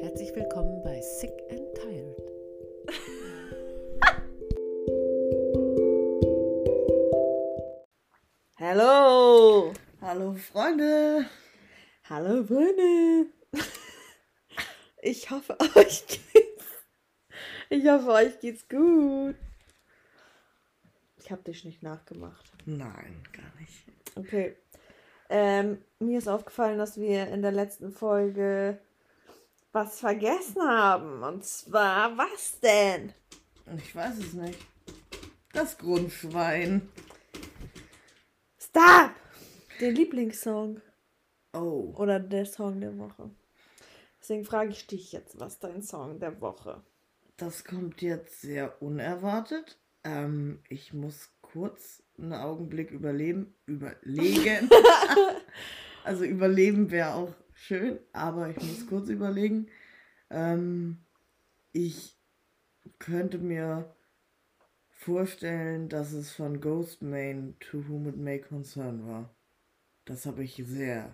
Herzlich willkommen bei Sick and Tired. Hallo! Hallo Freunde! Hallo Freunde! Ich hoffe, euch geht's. Ich hoffe, euch geht's gut. Ich habe dich nicht nachgemacht. Nein, gar nicht. Okay. Ähm, mir ist aufgefallen, dass wir in der letzten Folge was vergessen haben. Und zwar, was denn? Ich weiß es nicht. Das Grundschwein. Stop! Den Lieblingssong. Oh. Oder der Song der Woche. Deswegen frage ich dich jetzt, was dein Song der Woche? Das kommt jetzt sehr unerwartet. Ähm, ich muss kurz einen Augenblick überleben. Überlegen. also überleben wäre auch schön, aber ich muss kurz überlegen. Ähm, ich könnte mir vorstellen, dass es von Ghostmain To Whom It May Concern war. Das habe ich sehr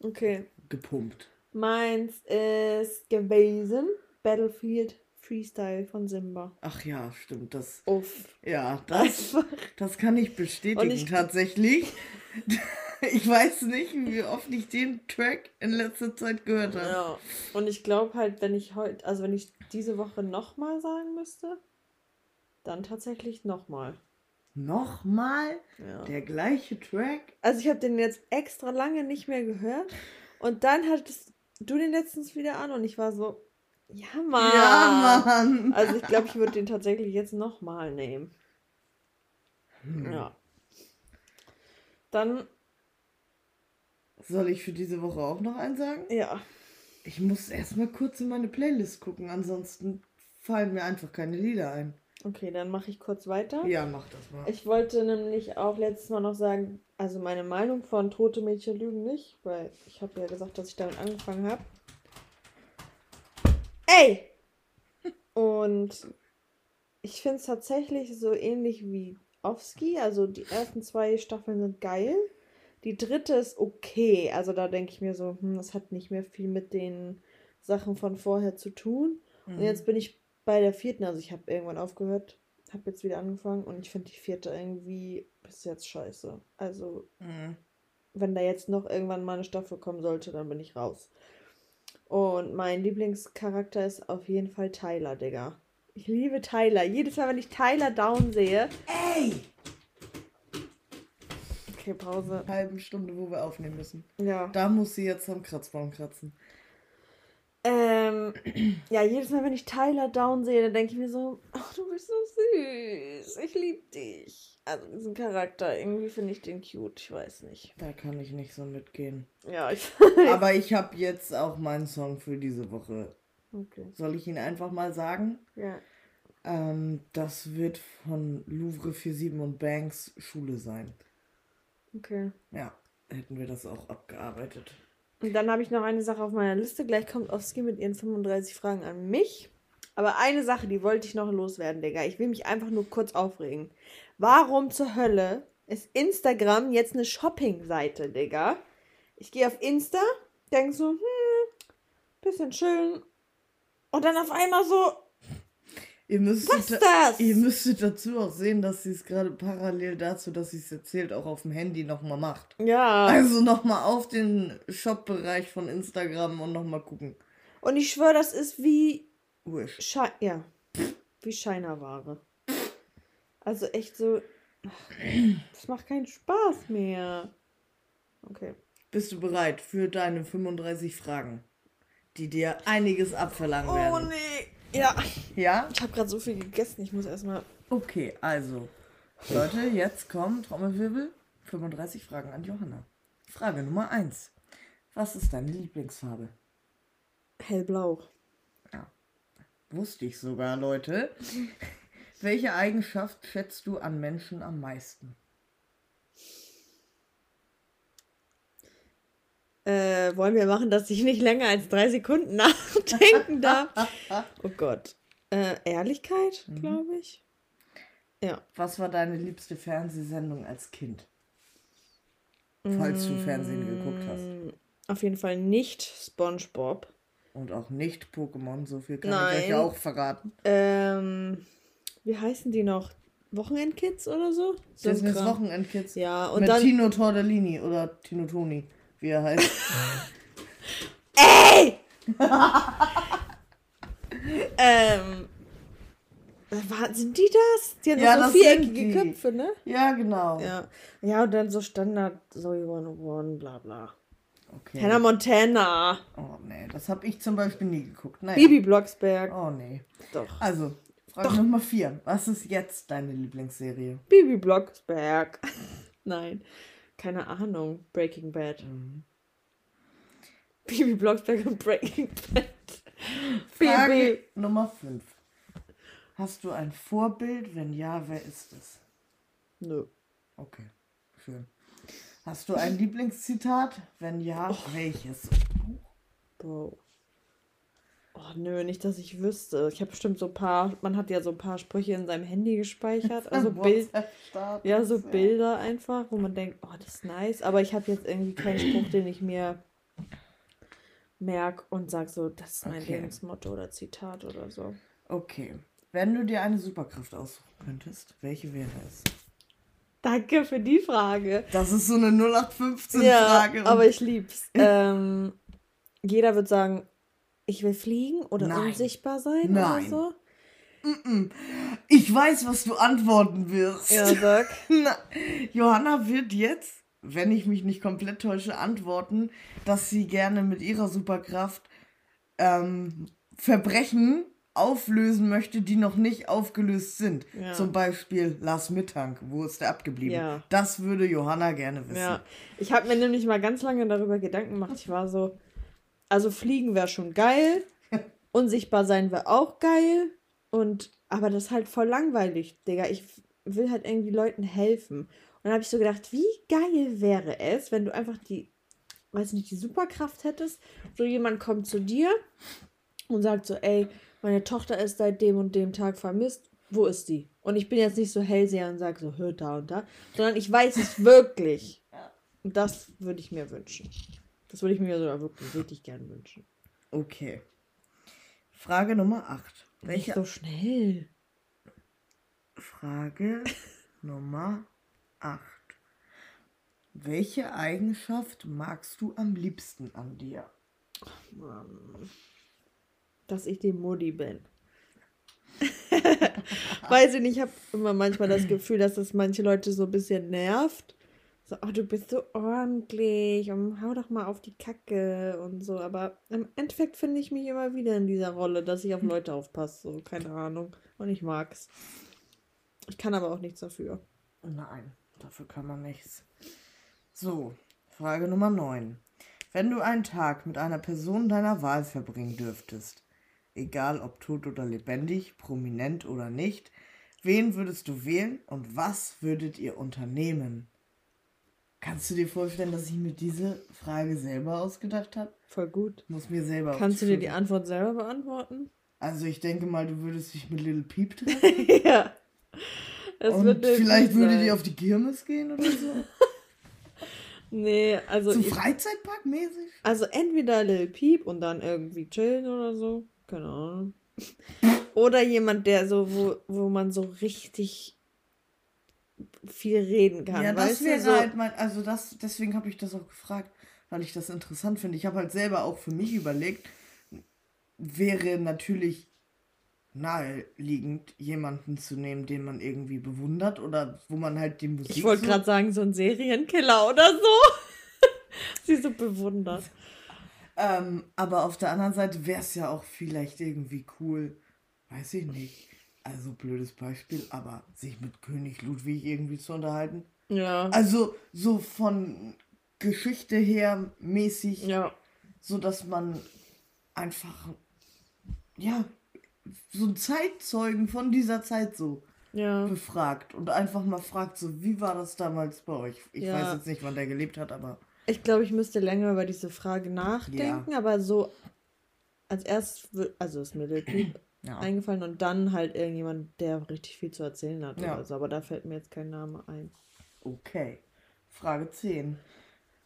Okay. gepumpt. Meins ist gewesen Battlefield Freestyle von Simba. Ach ja, stimmt. Das, Uff. ja, das, das kann ich bestätigen ich- tatsächlich. Ich weiß nicht, wie oft ich den Track in letzter Zeit gehört habe. Ja. Und ich glaube halt, wenn ich heute, also wenn ich diese Woche nochmal sagen müsste, dann tatsächlich nochmal. Nochmal Ja. der gleiche Track. Also ich habe den jetzt extra lange nicht mehr gehört. Und dann hattest du den letztens wieder an und ich war so, ja Mann. Ja, Mann. Also ich glaube, ich würde den tatsächlich jetzt nochmal nehmen. Hm. Ja. Dann, Soll ich für diese Woche auch noch einen sagen? ja. Ich muss erstmal kurz in meine Playlist gucken, ansonsten fallen mir einfach keine Lieder ein. Okay, dann mache ich kurz weiter. Ja, mach das mal. Ich wollte nämlich auch letztes Mal noch sagen, also meine Meinung von Tote Mädchen lügen nicht, weil ich habe ja gesagt, dass ich damit angefangen habe. Ey! Und ich finde es tatsächlich so ähnlich wie Offski. Also die ersten zwei Staffeln sind geil. Die dritte ist okay. Also da denke ich mir so, hm, das hat nicht mehr viel mit den Sachen von vorher zu tun. Und jetzt bin ich bei der vierten, also ich habe irgendwann aufgehört, habe jetzt wieder angefangen und ich finde die vierte irgendwie bis jetzt scheiße. Also, Mhm. wenn da jetzt noch irgendwann mal eine Staffel kommen sollte, dann bin ich raus. Und mein Lieblingscharakter ist auf jeden Fall Tyler, Digga. Ich liebe Tyler. Jedes Mal, wenn ich Tyler down sehe. Ey! Okay, Pause. Halben Stunde, wo wir aufnehmen müssen. Ja. Da muss sie jetzt am Kratzbaum kratzen. Ähm, ja, jedes Mal, wenn ich Tyler down sehe, dann denke ich mir so, ach, du bist so süß. Ich liebe dich. Also diesen Charakter, irgendwie finde ich den cute. Ich weiß nicht. Da kann ich nicht so mitgehen. Ja, ich. Aber ich habe jetzt auch meinen Song für diese Woche. okay. Soll ich ihn einfach mal sagen? Ja. Ähm, das wird von Louvre 47 und Banks Schule sein. Okay. Ja, hätten wir das auch abgearbeitet. Und dann habe ich noch eine Sache auf meiner Liste. Gleich kommt Oski mit ihren 35 Fragen an mich. Aber eine Sache, die wollte ich noch loswerden, Digga. Ich will mich einfach nur kurz aufregen. Warum zur Hölle ist Instagram jetzt eine Shopping-Seite, Digga? Ich gehe auf Insta, denk so, hm, bisschen schön. Und dann auf einmal so, Ihr müsstet, was ist das? ihr müsstet dazu auch sehen, dass sie es gerade parallel dazu, dass sie es erzählt, auch auf dem Handy nochmal macht. Ja. Also nochmal auf den Shop-Bereich von Instagram und nochmal gucken. Und ich schwöre, das ist wie Wurscht. Sche ja, wie Scheinerware. Also echt so. ach, Das macht keinen Spaß mehr. Okay. Bist du bereit für deine 35 Fragen, die dir einiges abverlangen Oh werden? nee. Ja. Ja? Ich habe gerade so viel gegessen. Ich muss erstmal. Okay, also. Leute, jetzt kommen Trommelwirbel. 35 Fragen an Johanna. Frage Nummer 1. Was ist deine Lieblingsfarbe? Hellblau. Wusste ich sogar, Leute. Welche Eigenschaft schätzt du an Menschen am meisten? Äh, wollen wir machen, dass ich nicht länger als drei Sekunden nachdenken darf? Oh Gott. Äh, Ehrlichkeit, glaube ich. Ja. Was war deine liebste Fernsehsendung als Kind? Falls du Fernsehen geguckt hast. Mm, Auf jeden Fall nicht SpongeBob. Und auch nicht Pokémon, so viel kann Nein. ich euch auch verraten. Ähm, wie heißen die noch? Wochenendkids oder so? so ein Disneys Kram. Wochenendkids. Ja, und mit dann. Tino Tortellini oder Tino Toni, wie er heißt. Ey! ähm. War, sind die das? Die haben Ja, doch so viereckige. Köpfe, ne? ja, genau. Ja. Ja, und dann so Standard Zoe 101, bla bla. Okay. Hannah Montana. Oh nee, das habe ich zum Beispiel nie geguckt. Naja. Bibi Blocksberg. Oh nee. Doch. Also, Frage Nummer vier. Was ist jetzt deine Lieblingsserie? Bibi Blocksberg. Nein. Keine Ahnung. Breaking Bad. Mhm. Bibi Blocksberg und Breaking Bad. Frage Bibi. Nummer fünf. Hast du ein Vorbild? Wenn ja, wer ist es? Nö. Okay, schön. Hast du ein Lieblingszitat? Wenn ja, Oh. welches? Bro. Oh, nö, nicht, dass ich wüsste. Ich habe bestimmt so ein paar, man hat ja so ein paar Sprüche in seinem Handy gespeichert. Also Bild, ja, so ja. Bilder einfach, wo man denkt, oh, das ist nice. Aber ich habe jetzt irgendwie keinen Spruch, den ich mir merke und sage so, das ist mein Okay. Lebensmotto oder Zitat oder so. Okay. Wenn du dir eine Superkraft aussuchen könntest, welche wäre es? Danke für die Frage. Das ist so eine 0815 Ja, aber ich lieb's. ähm, jeder wird sagen, ich will fliegen oder Nein. unsichtbar sein Nein. oder so. ich weiß, was du antworten wirst. Ja, sag. Na, Johanna wird jetzt, wenn ich mich nicht komplett täusche, antworten, dass sie gerne mit ihrer Superkraft ähm, Verbrechen auflösen möchte, die noch nicht aufgelöst sind. Ja. Zum Beispiel Lars Mittank, wo ist der abgeblieben? Ja. Das würde Johanna gerne wissen. Ja, ich habe mir nämlich mal ganz lange darüber Gedanken gemacht. Ich war so, also fliegen wäre schon geil, unsichtbar sein wäre auch geil und aber das ist halt voll langweilig, Digga. Ich will halt irgendwie Leuten helfen. Und dann habe ich so gedacht, wie geil wäre es, wenn du einfach die, weiß nicht, die Superkraft hättest. So jemand kommt zu dir und sagt so, ey, meine Tochter ist seit dem und dem Tag vermisst. Wo ist die? Und ich bin jetzt nicht so hellseher und sage so, hör da und da, sondern ich weiß es wirklich. Und das würde ich mir wünschen. Das würde ich mir sogar wirklich richtig gern wünschen. Okay. Frage Nummer 8. Nicht Welche so schnell. Frage Nummer 8. Welche Eigenschaft magst du am liebsten an dir? Mann. Dass ich die Mutti bin. Weiß ich nicht, ich habe immer manchmal das Gefühl, dass das manche Leute so ein bisschen nervt. So, oh, du bist so ordentlich und hau doch mal auf die Kacke und so. Aber im Endeffekt finde ich mich immer wieder in dieser Rolle, dass ich auf Leute aufpasse. So, keine Ahnung. Und ich mag's. Ich kann aber auch nichts dafür. Nein, dafür kann man nichts. So, Frage Nummer 9. Wenn du einen Tag mit einer Person deiner Wahl verbringen dürftest, egal ob tot oder lebendig, prominent oder nicht, wen würdest du wählen und was würdet ihr unternehmen? Kannst du dir vorstellen, dass ich mir diese Frage selber ausgedacht habe? Voll gut. Muss mir selber Kannst du dir die Antwort selber beantworten? Also ich denke mal, du würdest dich mit Little Peep treffen. ja. Es und wird vielleicht Peep würdet sein. ihr auf die Kirmes gehen oder so. Nee, also. so ich, Freizeitpark mäßig. also entweder Lil Peep und dann irgendwie chillen oder so. Keine Ahnung. Oder jemand, der so, wo, wo man so richtig viel reden kann. Ja, das wäre? So, halt mein, also das, deswegen habe ich das auch gefragt, weil ich das interessant finde. Ich habe halt selber auch für mich überlegt, wäre natürlich naheliegend, jemanden zu nehmen, den man irgendwie bewundert oder wo man halt die Musik. ich wollte gerade sagen, so ein Serienkiller oder so. Sie so bewundert. Ähm, aber auf der anderen Seite wäre es ja auch vielleicht irgendwie cool, weiß ich nicht. Also blödes Beispiel, aber sich mit König Ludwig irgendwie zu unterhalten. Ja. Also so von Geschichte her mäßig, Ja. so dass man einfach ja so einen Zeitzeugen von dieser Zeit so Ja. befragt und einfach mal fragt so, wie war das damals bei euch? Ich Ja. weiß jetzt nicht, wann der gelebt hat, aber Ich glaube, ich müsste länger über diese Frage nachdenken, aber so als erstes, wür- also ist mir ja. eingefallen und dann halt irgendjemand, der richtig viel zu erzählen hat Ja. oder so, aber da fällt mir jetzt kein Name ein. Okay. Frage 10.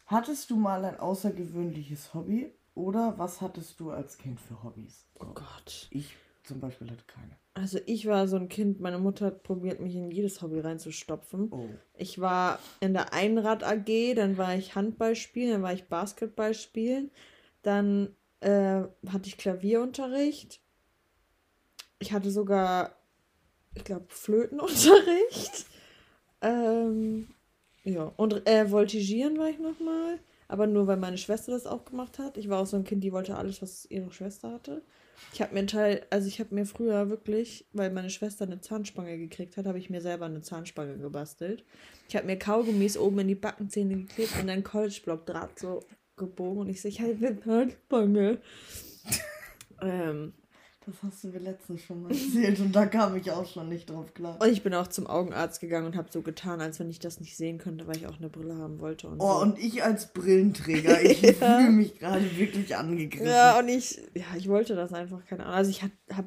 Hattest du mal ein außergewöhnliches Hobby oder was hattest du als Kind für Hobbys? Oh Gott. Ich zum Beispiel hatte keine. Also ich war so ein Kind, meine Mutter hat probiert, mich in jedes Hobby reinzustopfen. Oh. Ich war in der Einrad AG, dann war ich Handball spielen, dann war ich Basketball spielen, dann äh, hatte ich Klavierunterricht. Ich hatte sogar, ich glaube, Flötenunterricht. ähm, ja, und äh, Voltigieren war ich nochmal. Aber nur, weil meine Schwester das auch gemacht hat. Ich war auch so ein Kind, die wollte alles, was ihre Schwester hatte. Ich habe mir einen Teil, also ich habe mir früher wirklich, weil meine Schwester eine Zahnspange gekriegt hat, habe ich mir selber eine Zahnspange gebastelt. Ich habe mir Kaugummis oben in die Backenzähne geklebt und dann College-Block-Draht so gebogen und ich so, ich habe eine Zahnspange. ähm, Das hast du mir letztens schon mal erzählt und da kam ich auch schon nicht drauf klar. und ich bin auch zum Augenarzt gegangen und habe so getan, als wenn ich das nicht sehen könnte, weil ich auch eine Brille haben wollte. Und Oh, so. und ich als Brillenträger, ich Ja. fühle mich gerade wirklich angegriffen. Ja, und ich, ja, ich wollte das einfach, keine Ahnung. Also ich habe hab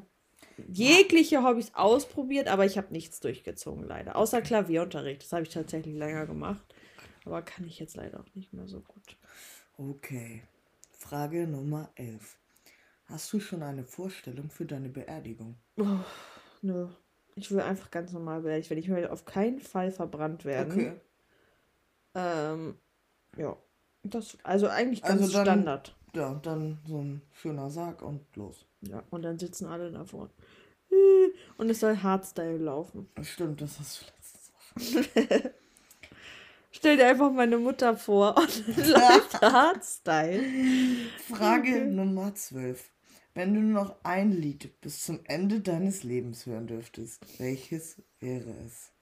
jegliche Hobbys ausprobiert, aber ich habe nichts durchgezogen, leider. Außer Klavierunterricht. Das habe ich tatsächlich länger gemacht. Aber kann ich jetzt leider auch nicht mehr so gut. Okay. Frage Nummer 11. Hast du schon eine Vorstellung für deine Beerdigung? Oh, nö. Ich will einfach ganz normal beerdigt werden. Ich will auf keinen Fall verbrannt werden. Ähm, ja. Das, also eigentlich ganz Also dann- Standard. Ja, dann so ein schöner Sarg und los. Ja, und dann sitzen alle davor. Und es soll Hardstyle laufen. Stimmt, das hast du auch schon. Stell dir einfach meine Mutter vor und läuft Hardstyle. Frage Nummer 12. Wenn du noch ein Lied bis zum Ende deines Lebens hören dürftest, welches wäre es?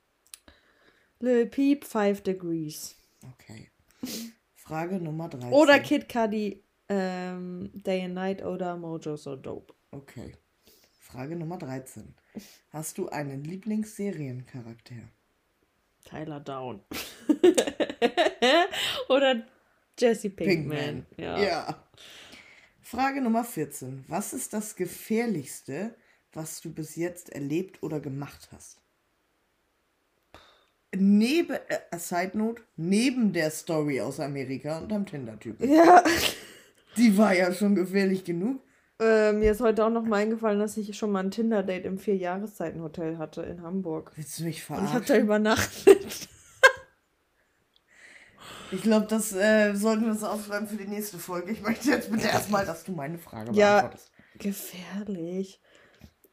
Lil Peep, Five Degrees. Okay. Frage Nummer 13. Oder Kid Cudi, ähm, Day and Night oder Mojo So Dope. Okay. Frage Nummer 13. Hast du einen Lieblingsseriencharakter? Tyler Down. oder Jesse Pinkman. Ja. ja. Frage Nummer 14. Was ist das Gefährlichste, was du bis jetzt erlebt oder gemacht hast? Neben, äh, Side Note, neben der Story aus Amerika und am Tinder-Typen. Ja. Die war ja schon gefährlich genug. Äh, mir ist heute auch noch mal eingefallen, dass ich schon mal ein Tinder-Date im Vier-Jahreszeiten-Hotel hatte in Hamburg. Willst du mich Und ich habe da verarschen? übernachtet. Ich glaube, das äh, sollten wir uns aufschreiben für die nächste Folge. Ich möchte jetzt bitte erstmal, dass du meine Frage Ja. beantwortest. Gefährlich.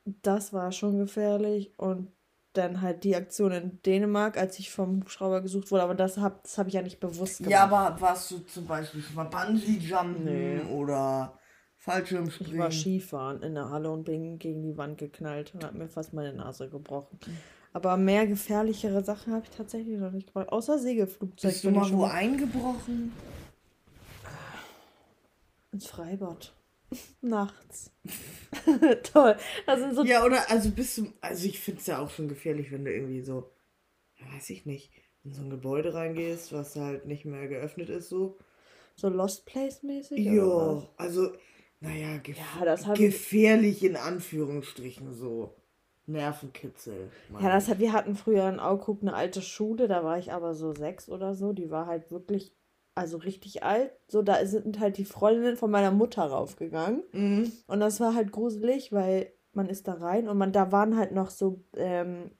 Das war schon gefährlich. Und dann halt die Aktion in Dänemark, als ich vom Hubschrauber gesucht wurde. Aber das habe das hab ich ja nicht bewusst gemacht. Ja, aber warst du zum Beispiel schon mal Bungee-Jumpen Nee. oder ich Fallschirmspringen? war Skifahren in der Halle und bin gegen die Wand geknallt und habe mir fast meine Nase gebrochen. Aber mehr gefährlichere Sachen habe ich tatsächlich noch nicht gemacht. Außer Segelflugzeug. Bist du mal wo eingebrochen? Ins Freibad. Nachts. Toll. Das sind so Ja, oder also bist du, also ich finde es ja auch schon gefährlich, wenn du irgendwie so, weiß ich nicht, in so ein Gebäude reingehst, was halt nicht mehr geöffnet ist, so. So Lost Place mäßig? Ja, also, naja, gef Ja, gefährlich in Anführungsstrichen so. Nervenkitzel. Ja, das hat, wir hatten früher in Auguck eine alte Schule, da war ich aber so sechs oder so. Die war halt wirklich, also richtig alt. So, da sind halt die Freundinnen von meiner Mutter raufgegangen. Mhm. Und das war halt gruselig, weil man ist da rein und man, da waren halt noch so ähm,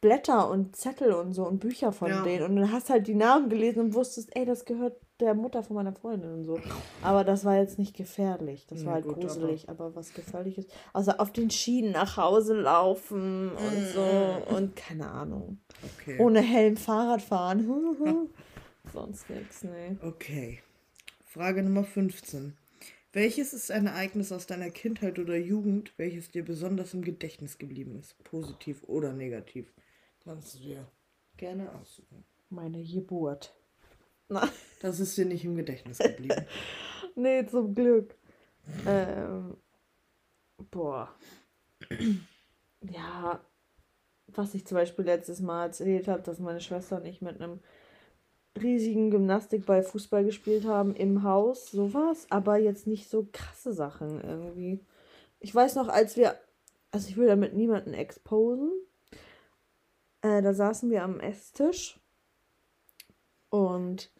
Blätter und Zettel und so und Bücher von Ja. denen. Und dann hast halt die Namen gelesen und wusstest, ey, das gehört der Mutter von meiner Freundin und so. Aber das war jetzt nicht gefährlich. Das war halt gut, gruselig, aber, was gefährlich ist. Also auf den Schienen nach Hause laufen und so und keine Ahnung. Okay. Ohne Helm Fahrrad fahren. Sonst nichts, nee. Okay. Frage Nummer 15. Welches ist ein Ereignis aus deiner Kindheit oder Jugend, welches dir besonders im Gedächtnis geblieben ist? Positiv oder negativ? Kannst du dir gerne aussuchen. Meine Geburt. Na, Das ist dir nicht im Gedächtnis geblieben. nee, zum Glück. Ähm, boah. Ja, was ich zum Beispiel letztes Mal erzählt habe, dass meine Schwester und ich mit einem riesigen Gymnastikball Fußball gespielt haben im Haus, sowas, aber jetzt nicht so krasse Sachen irgendwie. Ich weiß noch, als wir, also ich will damit niemanden exposen, äh, da saßen wir am Esstisch und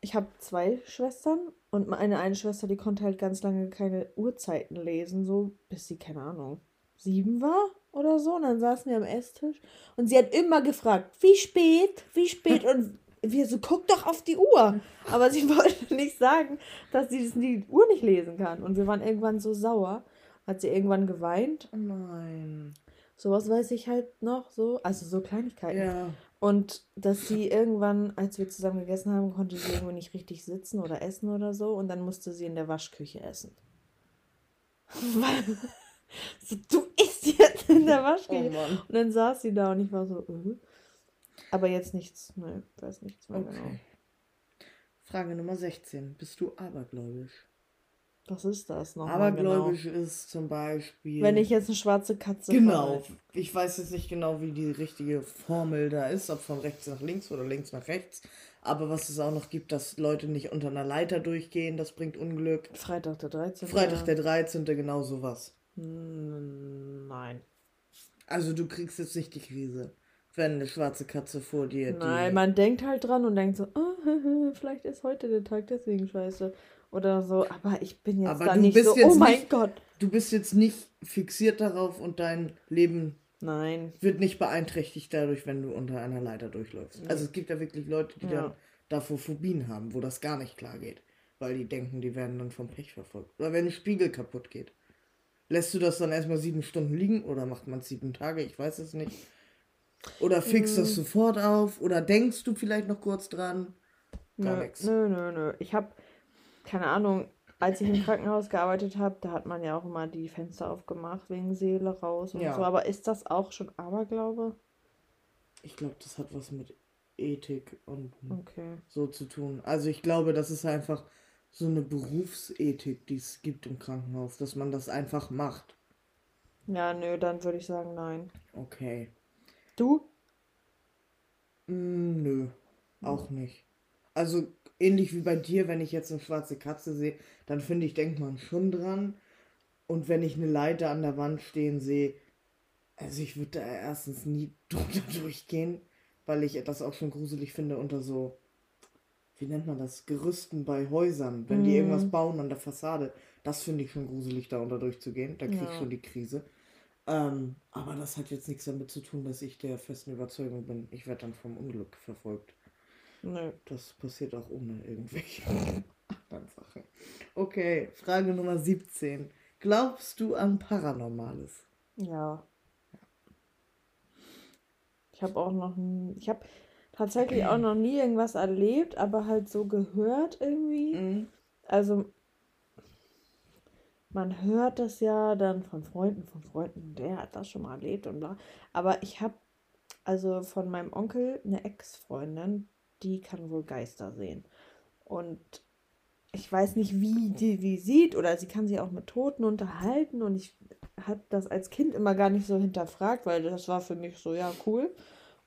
ich habe zwei Schwestern Und meine eine Schwester, die konnte halt ganz lange keine Uhrzeiten lesen, so bis sie, keine Ahnung, sieben war oder so. Und dann saßen wir am Esstisch und sie hat immer gefragt, wie spät, wie spät. Und wir so, guck doch auf die Uhr. Aber sie wollte nicht sagen, dass sie die Uhr nicht lesen kann. Und wir waren irgendwann so sauer. Hat sie irgendwann geweint. Oh nein. Sowas weiß ich halt noch so. Also so Kleinigkeiten. Ja. Und dass sie irgendwann, als wir zusammen gegessen haben, konnte sie irgendwo nicht richtig sitzen oder essen oder so. Und dann musste sie in der Waschküche essen. Weil- so, du isst jetzt in der Oh Waschküche. Mann. Und dann saß sie da und ich war so, äh. aber jetzt nichts, ne, weiß nichts mehr genau. Okay. Frage Nummer 16. Bist du abergläubisch? Was ist das nochmal genau? Abergläubisch ist zum Beispiel. Wenn ich jetzt eine schwarze Katze Genau. fahre. Ich weiß jetzt nicht genau, wie die richtige Formel da ist, ob von rechts nach links oder links nach rechts. Aber was es auch noch gibt, dass Leute nicht unter einer Leiter durchgehen, das bringt Unglück. Freitag der 13. Freitag der 13. genau sowas. Hm, Nein. Also du kriegst jetzt nicht die Krise, wenn eine schwarze Katze vor dir. Nein, man denkt halt dran und denkt so, oh, vielleicht ist heute der Tag deswegen scheiße. Oder so, aber ich bin jetzt Aber da du nicht bist so, jetzt oh mein nicht- Gott. du bist jetzt nicht fixiert darauf und dein Leben Nein. wird nicht beeinträchtigt dadurch, wenn du unter einer Leiter durchläufst. Also es gibt ja wirklich Leute, die Ja. dann davor Phobien haben, wo das gar nicht klar geht. Weil die denken, die werden dann vom Pech verfolgt. Oder wenn ein Spiegel kaputt geht. Lässt du das dann erstmal sieben Stunden liegen oder macht man es sieben Tage? Ich weiß es nicht. Oder fixst Mm. das sofort auf? Oder denkst du vielleicht noch kurz dran? Gar Nö, nichts. nö, nö, nö. Ich habe, keine Ahnung, als ich im Krankenhaus gearbeitet habe, da hat man ja auch immer die Fenster aufgemacht wegen Seele raus und Ja. so. Aber ist das auch schon Aberglaube? Ich glaube, das hat was mit Ethik und Okay. so zu tun. Also ich glaube, das ist einfach so eine Berufsethik, die es gibt im Krankenhaus, dass man das einfach macht. Ja, nö, dann würde ich sagen nein. Okay. Du? Mm, nö, auch nicht. Also ähnlich wie bei dir, wenn ich jetzt eine schwarze Katze sehe, dann finde ich, denkt man schon dran. Und wenn ich eine Leiter an der Wand stehen sehe, also ich würde da erstens nie drunter durchgehen, weil ich das auch schon gruselig finde unter so, wie nennt man das, Gerüsten bei Häusern, wenn die Mhm. irgendwas bauen an der Fassade. Das finde ich schon gruselig, da unter durchzugehen. Da kriege ich Ja. schon die Krise. Ähm, aber das hat jetzt nichts damit zu tun, dass ich der festen Überzeugung bin, ich werde dann vom Unglück verfolgt. Nö. Das passiert auch ohne irgendwelche anderen Sachen. Okay, Frage Nummer 17. Glaubst du an Paranormales? Ja. Ich habe auch noch, ich habe tatsächlich auch noch nie irgendwas erlebt, aber halt so gehört irgendwie. Mhm. Also, man hört das ja dann von Freunden, von Freunden, der hat das schon mal erlebt und bla. Aber ich habe also von meinem Onkel eine Ex-Freundin, die kann wohl Geister sehen. Und ich weiß nicht, wie die die sieht oder sie kann sich auch mit Toten unterhalten und ich habe das als Kind immer gar nicht so hinterfragt, weil das war für mich so, ja, cool.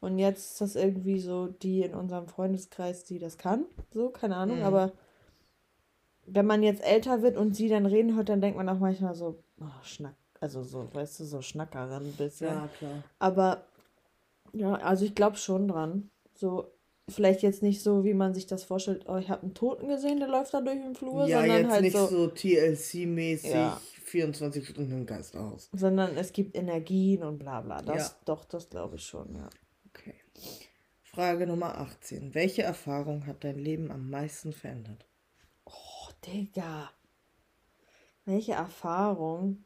Und jetzt ist das irgendwie so die in unserem Freundeskreis, die das kann. So, keine Ahnung, Mhm. aber wenn man jetzt älter wird und sie dann reden hört, dann denkt man auch manchmal so, oh, Schnack, also so, weißt du, so Schnackerin ein bisschen. Ja, klar. Aber ja, also ich glaube schon dran. So, vielleicht jetzt nicht so, wie man sich das vorstellt, oh, ich habe einen Toten gesehen, der läuft da durch den Flur, Ja, sondern jetzt halt nicht so, so, TLC-mäßig Ja. 24 Stunden im Geisterhaus. sondern es gibt Energien und bla bla. Das, Ja. doch, das glaube ich schon, ja. Okay. Frage Nummer 18. Welche Erfahrung hat dein Leben am meisten verändert? Oh, Digga. Welche Erfahrung?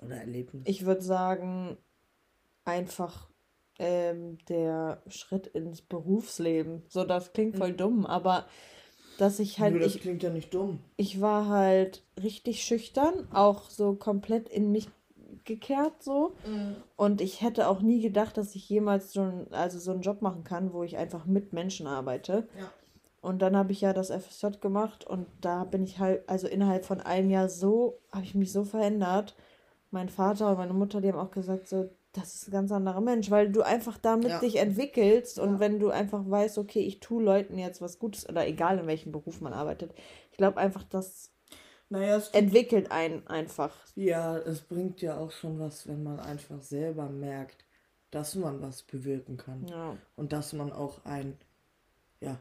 Oder Erlebnis? Ich würde sagen, einfach ähm, der Schritt ins Berufsleben. So, das klingt voll dumm, aber dass ich halt, Nö, das ich, klingt ja nicht dumm. ich war halt richtig schüchtern, auch so komplett in mich gekehrt so. Und ich hätte auch nie gedacht, dass ich jemals so, ein, also so einen Job machen kann, wo ich einfach mit Menschen arbeite. Ja. Und dann habe ich ja das FSJ gemacht und da bin ich halt, also innerhalb von einem Jahr so, habe ich mich so verändert. Mein Vater und meine Mutter, die haben auch gesagt, so, das ist ein ganz anderer Mensch, weil du einfach damit Ja. dich entwickelst und Ja. wenn du einfach weißt, okay, ich tue Leuten jetzt was Gutes oder egal in welchem Beruf man arbeitet. Ich glaube einfach, das Naja, es entwickelt einen einfach. Ja, es bringt ja auch schon was, wenn man einfach selber merkt, dass man was bewirken kann. Ja. Und dass man auch ein, ja,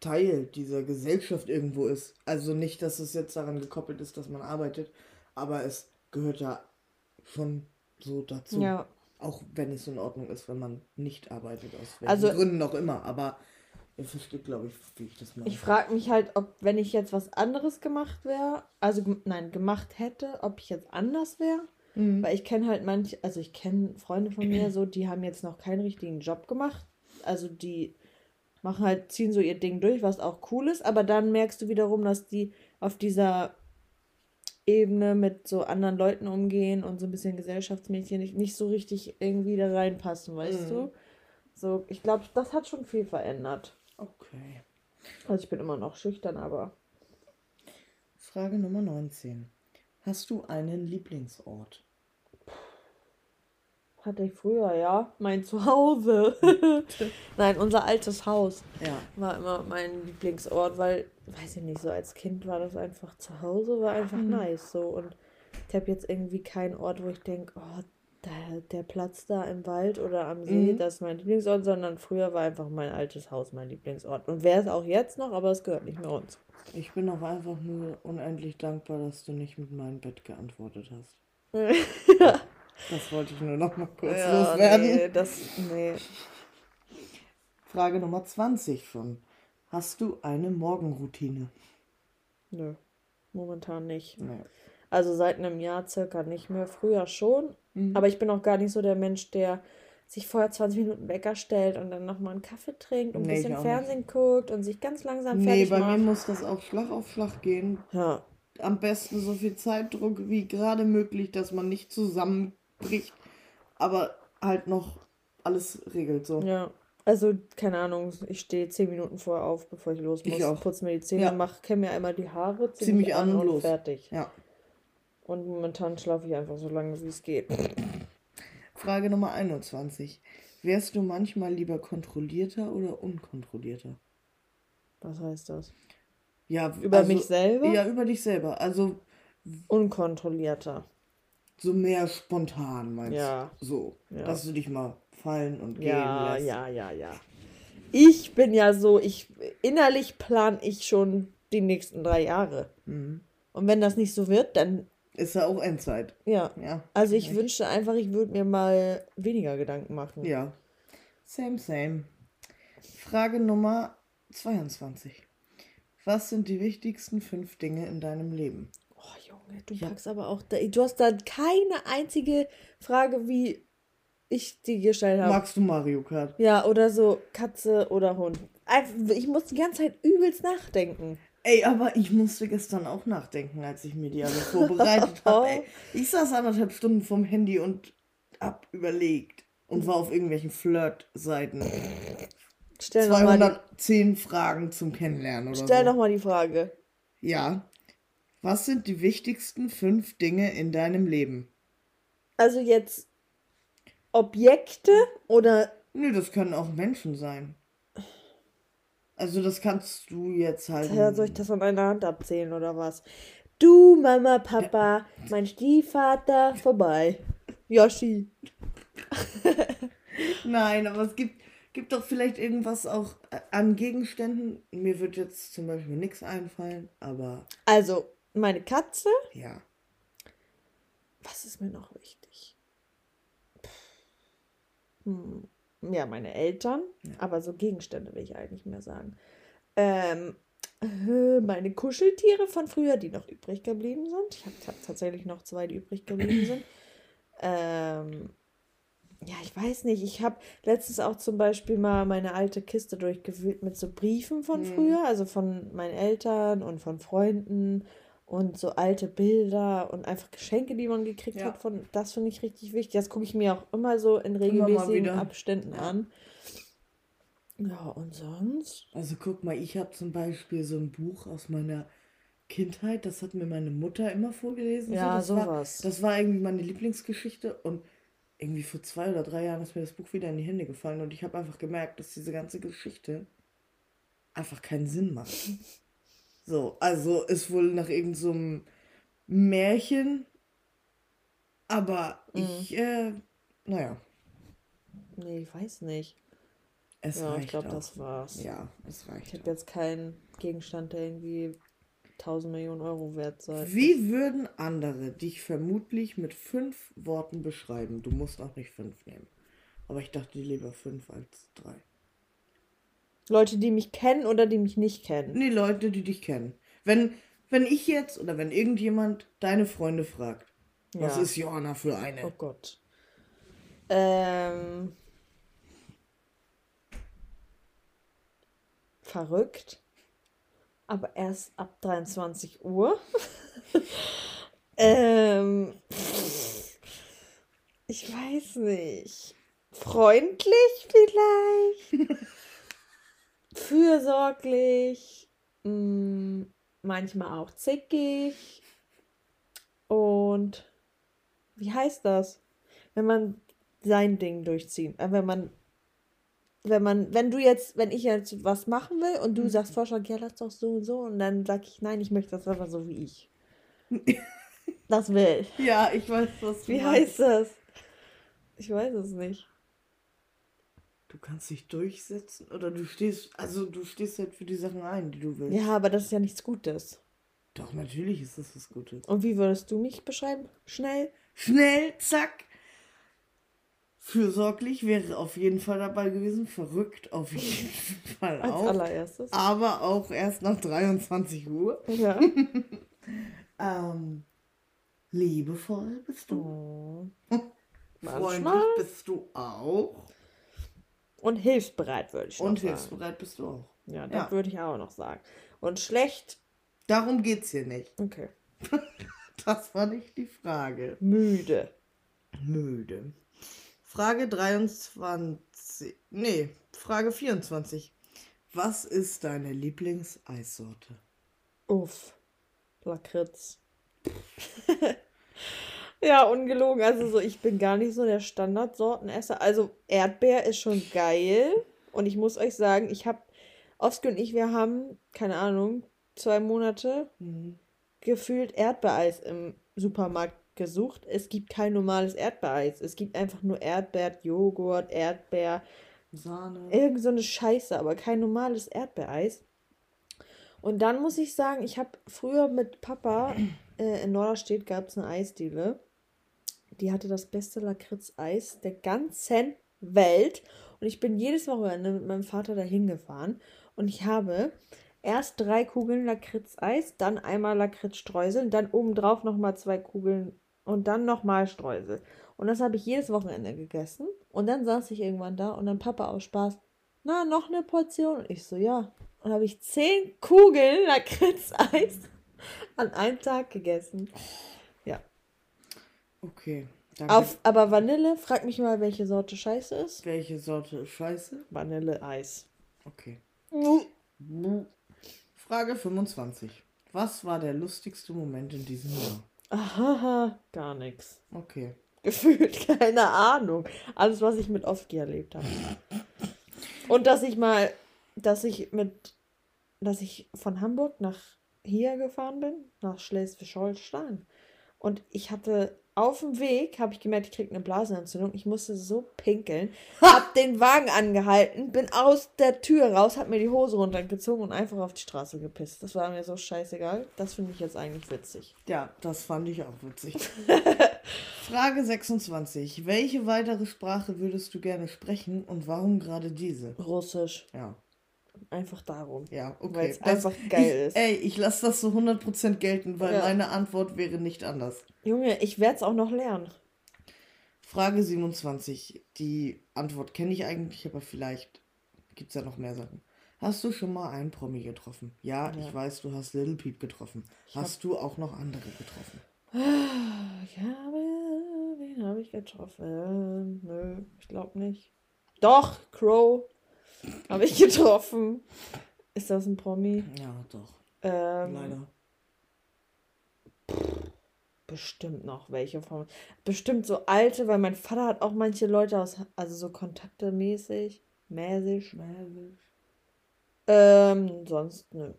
Teil dieser Gesellschaft irgendwo ist. Also nicht, dass es jetzt daran gekoppelt ist, dass man arbeitet, aber es gehört ja schon so dazu. Ja. Auch wenn es in Ordnung ist, wenn man nicht arbeitet, aus welchen Also- Gründen auch immer. Aber ihr versteht, glaube ich, wie ich das meine. Ich frage mich halt, ob, wenn ich jetzt was anderes gemacht wäre, also nein, gemacht hätte, ob ich jetzt anders wäre. Mhm. Weil ich kenne halt manche, also ich kenne Freunde von mir so, die haben jetzt noch keinen richtigen Job gemacht. Also die machen halt, ziehen so ihr Ding durch, was auch cool ist, aber dann merkst du wiederum, dass die auf dieser Ebene mit so anderen Leuten umgehen und so ein bisschen Gesellschaftsmädchen nicht, nicht so richtig irgendwie da reinpassen, weißt Mhm. du? So, ich glaube, das hat schon viel verändert. Okay. Also ich bin immer noch schüchtern, aber Frage Nummer 19. Hast du einen Lieblingsort? Hatte ich früher, ja. Mein Zuhause. Nein, unser altes Haus Ja. war immer mein Lieblingsort, weil, weiß ich nicht, so als Kind war das einfach zu Hause, war einfach Mhm. nice so. Und ich habe jetzt irgendwie keinen Ort, wo ich denke, oh, der, der Platz da im Wald oder am See, Mhm. das ist mein Lieblingsort, sondern früher war einfach mein altes Haus mein Lieblingsort. Und wäre es auch jetzt noch, aber es gehört nicht mehr uns. Ich bin auch einfach nur unendlich dankbar, dass du nicht mit meinem Bett geantwortet hast. ja, Das wollte ich nur noch mal kurz ja loswerden. nee, das, nee. Frage Nummer 20 von. Hast du eine Morgenroutine? Nö, momentan nicht. Nee. Also seit einem Jahr circa nicht mehr. Früher schon. Mhm. Aber ich bin auch gar nicht so der Mensch, der sich vorher 20 Minuten Wecker stellt und dann nochmal einen Kaffee trinkt und ein Nee, ich bisschen auch Fernsehen guckt und sich ganz langsam Nee, fertig bei mir macht. muss das auf Schlag auf Schlag gehen. Ja, Am besten so viel Zeitdruck wie gerade möglich, dass man nicht zusammenbricht, aber halt noch alles regelt so. ja. Also, keine Ahnung, ich stehe 10 Minuten vorher auf, bevor ich los Ich muss. auch. Putze mir die Zähne, Ja. mach, kämme mir einmal die Haare, zieh Zieh mich mich an an und und los. fertig. Ja. Und momentan schlafe ich einfach so lange, wie es geht. Frage Nummer 21. Wärst du manchmal lieber kontrollierter oder unkontrollierter? Was heißt das? Ja, Über also- mich selber? Ja, über dich selber. Also Unkontrollierter. So mehr spontan meinst Ja. du? So, Ja. dass du dich mal fallen und gehen Ja, lässt. ja, ja, ja. Ich bin ja so, ich innerlich plan ich schon die nächsten drei Jahre. Mhm. Und wenn das nicht so wird, dann Ist ja auch Endzeit. ja. Ja. Also ich Echt. wünschte einfach, ich würde mir mal weniger Gedanken machen. Ja. Same, same. Frage Nummer 22. Was sind die wichtigsten fünf Dinge in deinem Leben? Oh du Ja. packst aber auch, da, du hast da keine einzige Frage, wie ich die gestellt habe. Magst du Mario Kart? Ja, oder so Katze oder Hund. Ich muss die ganze Zeit übelst nachdenken. Ey, aber ich musste gestern auch nachdenken, als ich mir die alle vorbereitet habe. Ich saß anderthalb Stunden vorm Handy und hab überlegt und war auf irgendwelchen Flirt-Seiten. Stell nochmal die, 210 Fragen zum Kennenlernen oder stell so. noch mal die Frage. Ja. Was sind die wichtigsten fünf Dinge in deinem Leben? Also jetzt Objekte oder Nö, das können auch Menschen sein. Also das kannst du jetzt halt. ja, soll ich das an einer Hand abzählen oder was? Du, Mama, Papa, mein Stiefvater, vorbei. Yoshi. Nein, aber es gibt, gibt doch vielleicht irgendwas auch äh, an Gegenständen. Mir wird jetzt zum Beispiel nichts einfallen, aber Also, meine Katze. ja. Was ist mir noch wichtig? Hm. Ja, meine Eltern. Aber so Gegenstände will ich eigentlich mehr sagen. Ähm, äh, meine Kuscheltiere von früher, die noch übrig geblieben sind. Ich habe tatsächlich noch zwei, die übrig geblieben sind. Ähm, ja, ich weiß nicht. Ich habe letztens auch zum Beispiel mal meine alte Kiste durchgewühlt mit so Briefen von Mhm. früher, also von meinen Eltern und von Freunden und so alte Bilder und einfach Geschenke, die man gekriegt Ja. hat. Von, das finde ich richtig wichtig. Das gucke ich mir auch immer so in regelmäßigen. Abständen an. Ja, und sonst? Also guck mal, ich habe zum Beispiel so ein Buch aus meiner Kindheit, das hat mir meine Mutter immer vorgelesen. Ja, so. das sowas. War, das war irgendwie meine Lieblingsgeschichte und irgendwie vor zwei oder drei Jahren ist mir das Buch wieder in die Hände gefallen und ich habe einfach gemerkt, dass diese ganze Geschichte einfach keinen Sinn macht. So, also ist wohl nach irgendeinem so einem Märchen, aber Mhm. ich, äh, naja. Nee, ich weiß nicht. Es ja, ich glaube, das war's. Ja, es Ich reicht. habe jetzt keinen Gegenstand, der irgendwie 1000 Millionen Euro wert sei. Wie würden andere dich vermutlich mit fünf Worten beschreiben? Du musst auch nicht fünf nehmen. Aber ich dachte lieber fünf als drei. Leute, die mich kennen oder die mich nicht kennen. Nee, Leute, die dich kennen. Wenn, wenn ich jetzt oder wenn irgendjemand deine Freunde fragt, was Ja. ist Johanna für eine? Oh Gott. Ähm. Verrückt. Aber erst ab 23 Uhr. ähm. Ich weiß nicht. Freundlich vielleicht? Fürsorglich. mm, manchmal auch zickig. Und wie heißt das? Wenn man sein Ding durchzieht. Äh, wenn man, wenn man, wenn du jetzt, wenn ich jetzt was machen will und du sagst Vorschlag, ja, lass doch so und so, und dann sag ich, nein, ich möchte das aber so wie ich. das will. Ja, ich weiß, was Wie meinst. heißt das? Ich weiß es nicht. Du kannst dich durchsetzen oder du stehst, also du stehst halt für die Sachen ein, die du willst. Ja, aber das ist ja nichts Gutes. Doch, natürlich ist das was Gutes. Und wie würdest du mich beschreiben? Schnell? Schnell, zack. Fürsorglich wäre auf jeden Fall dabei gewesen. Verrückt auf jeden Fall Als auch. allererstes. Aber auch erst nach 23 Uhr. Ja. Ähm, liebevoll bist du. Oh. Freundlich bist du auch. Und hilfsbereit würde ich Und sagen. hilfsbereit bist du auch. Ja, das Ja. würde ich auch noch sagen. Und schlecht, Darum geht's hier nicht. okay. Das war nicht die Frage. Müde. Müde. Frage 23. Nee, Frage 24. Was ist deine Lieblingseissorte? Uff. Lakritz. ja, ungelogen. Also so, ich bin gar nicht so der Standardsortenesser. Also Erdbeer ist schon geil. Und ich muss euch sagen, ich habe, Oskar und ich, wir haben, keine Ahnung, zwei Monate Mhm. gefühlt Erdbeereis im Supermarkt gesucht. Es gibt kein normales Erdbeereis. Es gibt einfach nur Erdbeer, Joghurt, Erdbeer, Sahne. irgend so eine Scheiße, aber kein normales Erdbeereis. Und dann muss ich sagen, ich habe früher mit Papa äh, in Norderstedt gab es eine Eisdiele. Die hatte das beste Lakritz-Eis der ganzen Welt. Und ich bin jedes Wochenende mit meinem Vater dahin gefahren. Und ich habe erst drei Kugeln Lakritz-Eis, dann einmal Lakritz-Streusel, dann obendrauf nochmal zwei Kugeln und dann nochmal Streusel. Und das habe ich jedes Wochenende gegessen. Und dann saß ich irgendwann da und dann Papa aus Spaß, na, noch eine Portion? Und ich so, ja. Und habe ich zehn Kugeln Lakritz-Eis an einem Tag gegessen. Okay. Danke. Auf, aber Vanille, frag mich mal, welche Sorte Scheiße ist. Welche Sorte ist scheiße? Vanille-Eis. Okay. Frage 25. Was war der lustigste Moment in diesem Jahr? Aha, gar nichts. Okay. Gefühlt, keine Ahnung. Alles, was ich mit Ofki erlebt habe. Und dass ich mal, dass ich mit, dass ich von Hamburg nach hier gefahren bin, nach Schleswig-Holstein. Und ich hatte auf dem Weg, habe ich gemerkt, ich kriege eine Blasenentzündung. Ich musste so pinkeln. Hab den Wagen angehalten, bin aus der Tür raus, hab mir die Hose runtergezogen und einfach auf die Straße gepisst. Das war mir so scheißegal. Das finde ich jetzt eigentlich witzig. Ja, das fand ich auch witzig. Frage 26. Welche weitere Sprache würdest du gerne sprechen und warum gerade diese? Russisch. Ja, Einfach darum. ja, okay. Weil's Das- einfach geil ich, ist. Ey, ich lasse das so 100% gelten, weil Ja. meine Antwort wäre nicht anders. Junge, ich werde es auch noch lernen. Frage 27. Die Antwort kenne ich eigentlich, aber vielleicht gibt es ja noch mehr Sachen. Hast du schon mal einen Promi getroffen? Ja, Ja. ich weiß, du hast Little Peep getroffen. Hast du auch noch andere getroffen? Ich habe. Wen habe ich getroffen? Nö, ich glaube nicht. Doch, Crow habe ich getroffen. Ist das ein Promi? Ja, doch. Ähm, Leider. Bestimmt noch welche von. Bestimmt so alte, weil mein Vater hat auch manche Leute aus. Also so Kontakte mäßig. Mäßig. Ähm, sonst nö.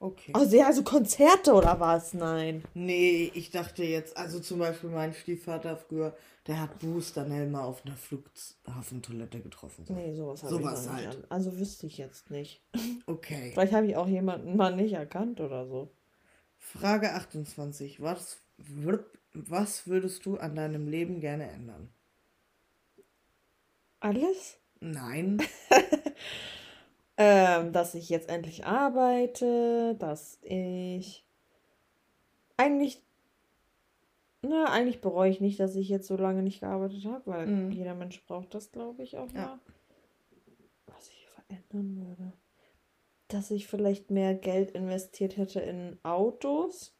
Okay. Also ja, also Konzerte oder was? Nein. Nee, ich dachte jetzt, also zum Beispiel mein Stiefvater früher, der hat Bruce Danell mal auf einer Flughafentoilette getroffen. So. Nee, sowas habe Sowas ich noch nicht halt. an. Also wüsste ich jetzt nicht. Okay. Vielleicht habe ich auch jemanden mal nicht erkannt oder so. Frage 28. Was, was würdest du an deinem Leben gerne ändern? Alles? Nein. Ähm, dass ich jetzt endlich arbeite, dass ich eigentlich, na, eigentlich bereue ich nicht, dass ich jetzt so lange nicht gearbeitet habe, weil Mhm. jeder Mensch braucht das, glaube ich, auch Ja. mal. Was ich verändern würde. Dass ich vielleicht mehr Geld investiert hätte in Autos.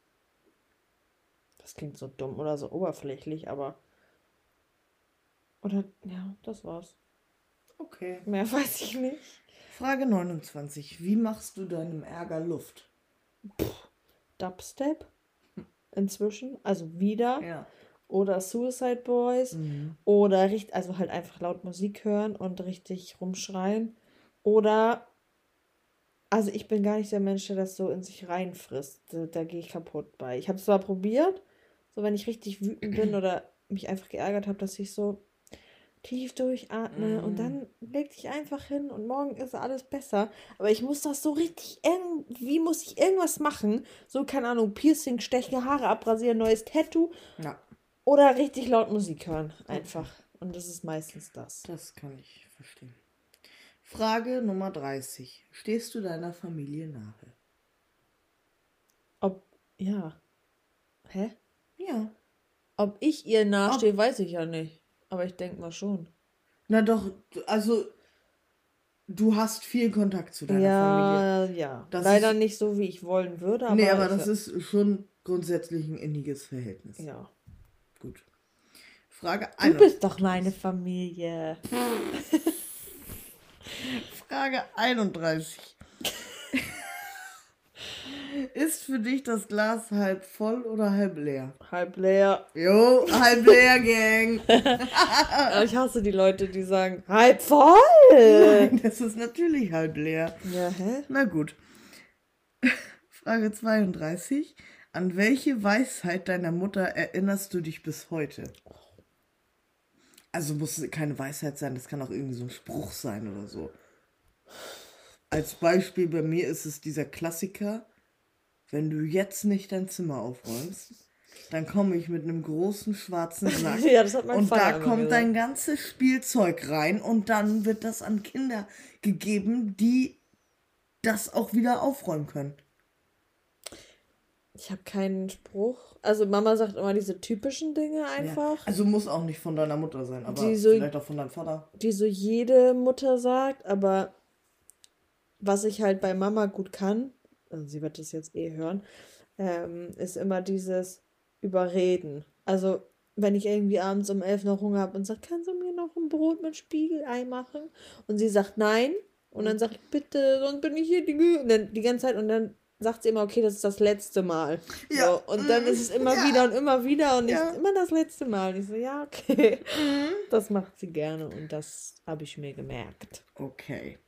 Das klingt so dumm oder so oberflächlich, aber. Oder, ja, das war's. Okay. Mehr weiß ich nicht. Frage 29. Wie machst du deinem Ärger Luft? Dubstep inzwischen, also wieder Ja. oder Suicide Boys Mhm. oder richtig, also halt einfach laut Musik hören und richtig rumschreien oder also ich bin gar nicht der Mensch, der das so in sich reinfrisst. Da, da gehe ich kaputt bei. Ich habe es zwar probiert, so wenn ich richtig wütend bin oder mich einfach geärgert habe, dass ich so tief durchatme Mhm. und dann leg dich einfach hin und morgen ist alles besser. Aber ich muss das so richtig irgendwie, muss ich irgendwas machen. So, keine Ahnung, Piercing, stechen, Haare abrasieren, neues Tattoo Ja, oder richtig laut Musik hören. Einfach. Und das ist meistens das. das kann ich verstehen. Frage Nummer 30. Stehst du deiner Familie nahe? Ob, ja. Hä? Ja. Ob ich ihr nahestehe, weiß ich ja nicht. Aber ich denke mal schon. Na doch, also du hast viel Kontakt zu deiner Familie. Ja, ja. Leider ist- nicht so, wie ich wollen würde. Aber nee, aber ich- das ist schon grundsätzlich ein inniges Verhältnis. Ja. Gut. Frage Du 31. bist doch meine Familie. Frage 31. Ist für dich das Glas halb voll oder halb leer? Halb leer. Jo, halb leer, Gang. Ich hasse die Leute, die sagen, halb voll. Nein, das ist natürlich halb leer. Ja, hä? Na gut. Frage 32. An welche Weisheit deiner Mutter erinnerst du dich bis heute? Also muss keine Weisheit sein, das kann auch irgendwie so ein Spruch sein oder so. Als Beispiel bei mir ist es dieser Klassiker, wenn du jetzt nicht dein Zimmer aufräumst, dann komme ich mit einem großen schwarzen Sack Ja, das hat mein und Vater da kommt gesagt. dein ganzes Spielzeug rein und dann wird das an Kinder gegeben, die das auch wieder aufräumen können. Ich habe keinen Spruch. Also Mama sagt immer diese typischen Dinge einfach, Ja. Also muss auch nicht von deiner Mutter sein, aber so- vielleicht auch von deinem Vater. die so jede Mutter sagt, aber was ich halt bei Mama gut kann, also sie wird das jetzt eh hören, ähm, ist immer dieses Überreden. Also wenn ich irgendwie abends um elf noch Hunger habe und sage, kannst du mir noch ein Brot mit Spiegelei machen? Und sie sagt nein. Und dann sage ich, bitte, sonst bin ich hier die, Gü-" und dann, die ganze Zeit. Und dann sagt sie immer, okay, das ist das letzte Mal. Ja. So, und dann ist es immer Ja. wieder und immer wieder und Ja. immer das letzte Mal. Und ich so, ja, okay. Mhm. Das macht sie gerne und das habe ich mir gemerkt. Okay.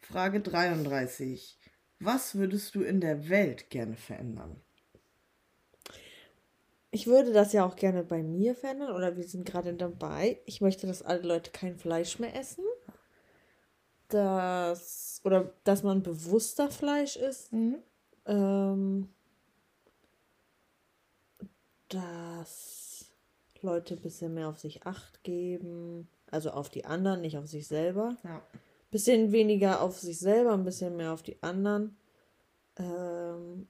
Frage 33. Was würdest du in der Welt gerne verändern? Ich würde das ja auch gerne bei mir verändern oder wir sind gerade dabei. Ich möchte, dass alle Leute kein Fleisch mehr essen. Dass, oder dass man bewusster Fleisch isst. Ähm, dass Leute ein bisschen mehr auf sich acht geben. Also auf die anderen, nicht auf sich selber. Ja. Bisschen weniger auf sich selber, ein bisschen mehr auf die anderen. Ähm,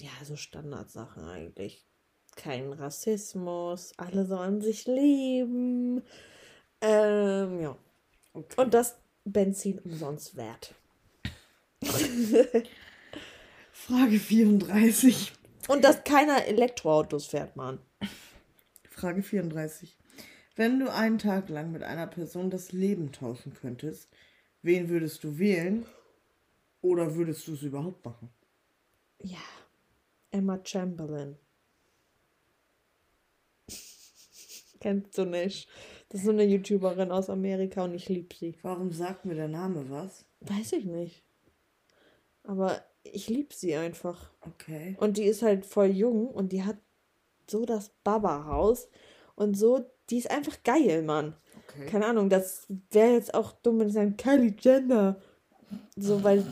ja, so Standardsachen eigentlich. Kein Rassismus, alle sollen sich lieben. Ähm, ja. Okay. Und das Benzin umsonst wert. Frage 34. Und dass keiner Elektroautos fährt, Mann. Frage 34. Wenn du einen Tag lang mit einer Person das Leben tauschen könntest, wen würdest du wählen? Oder würdest du es überhaupt machen? Ja. Emma Chamberlain. Kennst du nicht? Das ist so eine YouTuberin aus Amerika und ich liebe sie. Warum sagt mir der Name was? Weiß ich nicht. Aber ich liebe sie einfach. Okay. Und die ist halt voll jung und die hat so das Baba-Haus und so, die ist einfach geil, Mann. Okay. Keine Ahnung, das wäre jetzt auch dumm, wenn ich sagen, Kylie Jenner. So, weil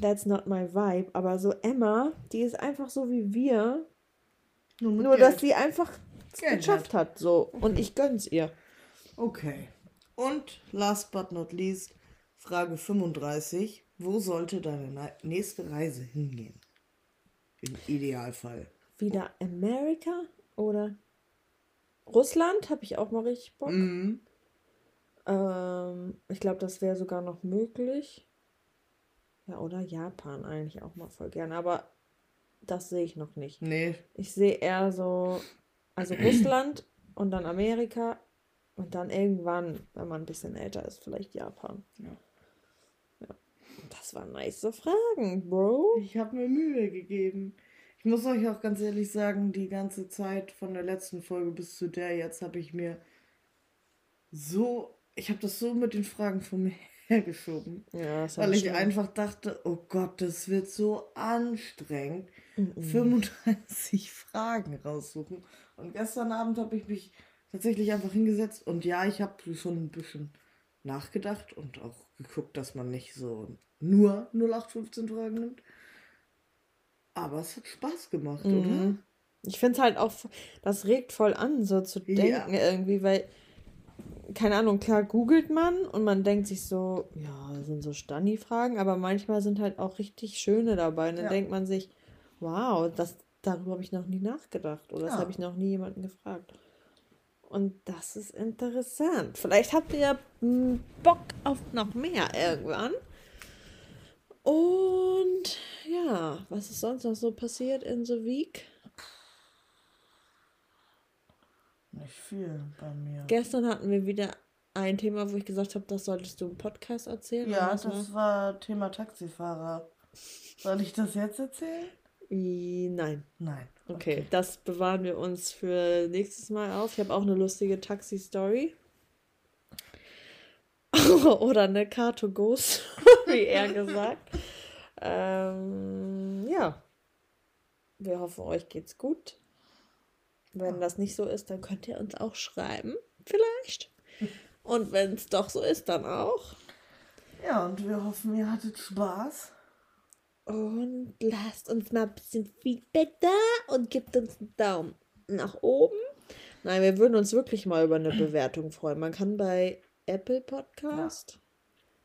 that's not my vibe. Aber so Emma, die ist einfach so wie wir. Nur, Nur, dass sie einfach geschafft hat. So. Und ich gönn's ihr. Okay. Und last but not least, Frage 35. Wo sollte deine nächste Reise hingehen? Im Idealfall. Wieder Amerika oder Russland? Habe ich auch mal richtig Bock. Mhm. Ähm, ich glaube, das wäre sogar noch möglich. Ja, oder Japan eigentlich auch mal voll gerne. Aber das sehe ich noch nicht. Nee, Ich sehe eher so, also Russland und dann Amerika und dann irgendwann, wenn man ein bisschen älter ist, vielleicht Japan. Ja. Ja. Das waren nice Fragen, Bro. ich habe mir Mühe gegeben. Ich muss euch auch ganz ehrlich sagen, die ganze Zeit von der letzten Folge bis zu der jetzt habe ich mir so, ich habe das so mit den Fragen von mir hergeschoben. Ja, Weil ich einfach dachte, oh Gott, das wird so anstrengend. Mhm. 35 Fragen raussuchen. Und gestern Abend habe ich mich tatsächlich einfach hingesetzt und ja, ich habe schon ein bisschen nachgedacht und auch geguckt, dass man nicht so nur 0815 Fragen nimmt. Aber es hat Spaß gemacht, oder? Mhm. Ich finde es halt auch, das regt voll an, so zu Ja. denken irgendwie, weil, keine Ahnung, klar googelt man und man denkt sich so, ja, das sind so Stani-Fragen, aber manchmal sind halt auch richtig schöne dabei. Und dann Ja. denkt man sich, wow, das, darüber habe ich noch nie nachgedacht oder das Ja. habe ich noch nie jemanden gefragt. Und das ist interessant. Vielleicht habt ihr ja Bock auf noch mehr irgendwann. Und ja, was ist sonst noch so passiert in so Week? Nicht viel bei mir. Gestern hatten wir wieder ein Thema, wo ich gesagt habe, das solltest du im Podcast erzählen. ja, das war? war Thema Taxifahrer. Soll ich das jetzt erzählen? Nein. Nein. Okay, das bewahren wir uns für nächstes Mal auf. Ich habe auch eine lustige Taxi-Story. Oder eine Car-to-Go-Story, eher gesagt. Ähm, ja. Wir hoffen, euch geht's gut. Wenn das nicht so ist, dann könnt ihr uns auch schreiben. Vielleicht. Und wenn es doch so ist, dann auch. Ja, und wir hoffen, ihr hattet Spaß. Und lasst uns mal ein bisschen Feedback da und gebt uns einen Daumen nach oben. Nein, wir würden uns wirklich mal über eine Bewertung freuen. Man kann bei Apple Podcast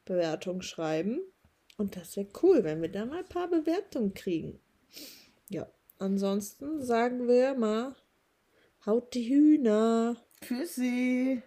Bewertung schreiben. Und das wäre cool, wenn wir da mal ein paar Bewertungen kriegen. Ja, ansonsten sagen wir mal, haut die Hühner. Tschüssi.